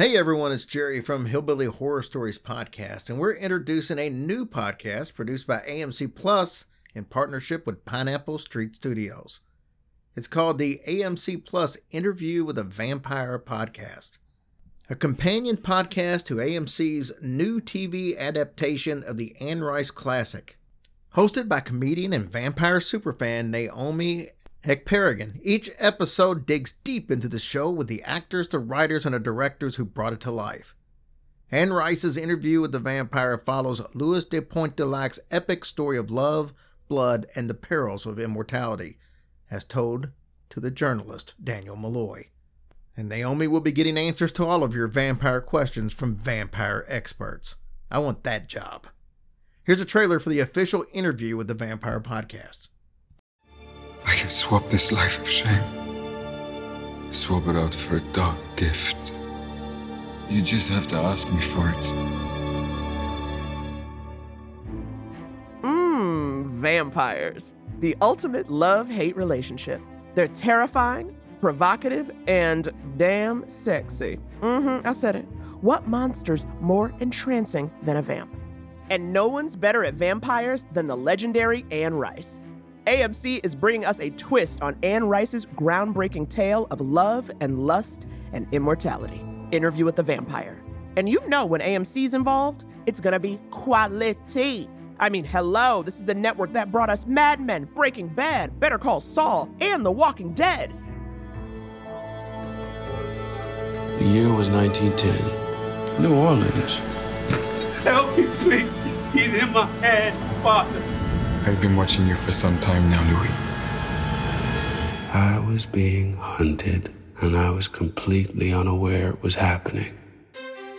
Hey everyone, it's Jerry from Hillbilly Horror Stories podcast, and we're introducing a new podcast produced by AMC Plus in partnership with Pineapple Street Studios. It's called the AMC Plus Interview with a Vampire podcast, a companion podcast to AMC's new TV adaptation of the Anne Rice classic. Hosted by comedian and vampire superfan Naomi Ekperigin. Each episode digs deep into the show with the actors, the writers, and the directors who brought it to life. Anne Rice's interview with the vampire follows Louis de Pointe du Lac's epic story of love, blood, and the perils of immortality, as told to the journalist Daniel Molloy. And Naomi will be getting answers to all of your vampire questions from vampire experts. I want that job. Here's a trailer for the official interview with the Vampire Podcast. I can swap this life of shame, swap it out for a dark gift. You just have to ask me for it. Mmm, vampires. The ultimate love hate relationship. They're terrifying, provocative, and damn sexy. Mm hmm, I said it. What monster's more entrancing than a vamp? And no one's better at vampires than the legendary Anne Rice. AMC is bringing us a twist on Anne Rice's groundbreaking tale of love and lust and immortality. Interview with the Vampire. And you know when AMC's involved, it's gonna be quality. I mean, hello, this is the network that brought us Mad Men, Breaking Bad, Better Call Saul, and The Walking Dead. The year was 1910. New Orleans. Help me, please. He's in my head, Father. I've been watching you for some time now, Louis. I was being hunted, and I was completely unaware it was happening.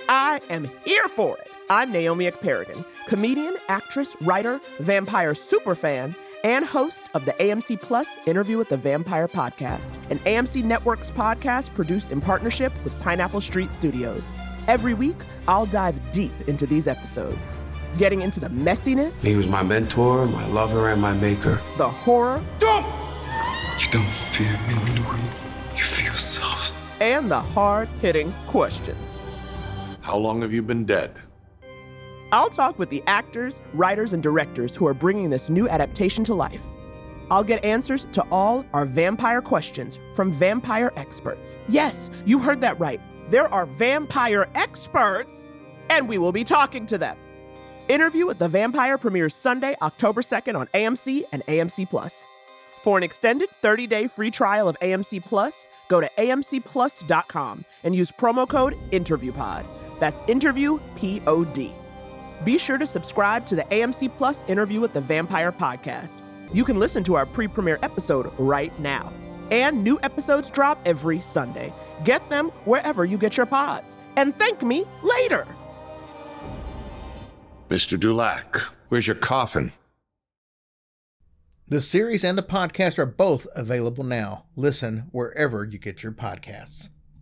I am here for it. I'm Naomi Ekperigin, comedian, actress, writer, vampire superfan, and host of the AMC Plus Interview with the Vampire podcast, an AMC Networks podcast produced in partnership with Pineapple Street Studios. Every week, I'll dive deep into these episodes, getting into the messiness, He was my mentor, my lover, and my maker. the horror, Don't! You don't fear me, Louis. You fear yourself. and the hard hitting questions. How long have you been dead? I'll talk with the actors, writers, and directors who are bringing this new adaptation to life. I'll get answers to all our vampire questions from vampire experts. Yes, you heard that right. There are vampire experts, and we will be talking to them. Interview with the Vampire premieres Sunday, October 2nd on AMC and AMC Plus. For an extended 30-day free trial of AMC Plus, go to amcplus.com and use promo code INTERVIEWPOD. That's interview P O D. Be sure to subscribe to the AMC Plus Interview with the Vampire podcast. You can listen to our pre-premiere episode right now. And new episodes drop every Sunday. Get them wherever you get your pods. And thank me later. Mr. Dulac, where's your coffin? The series and the podcast are both available now. Listen wherever you get your podcasts.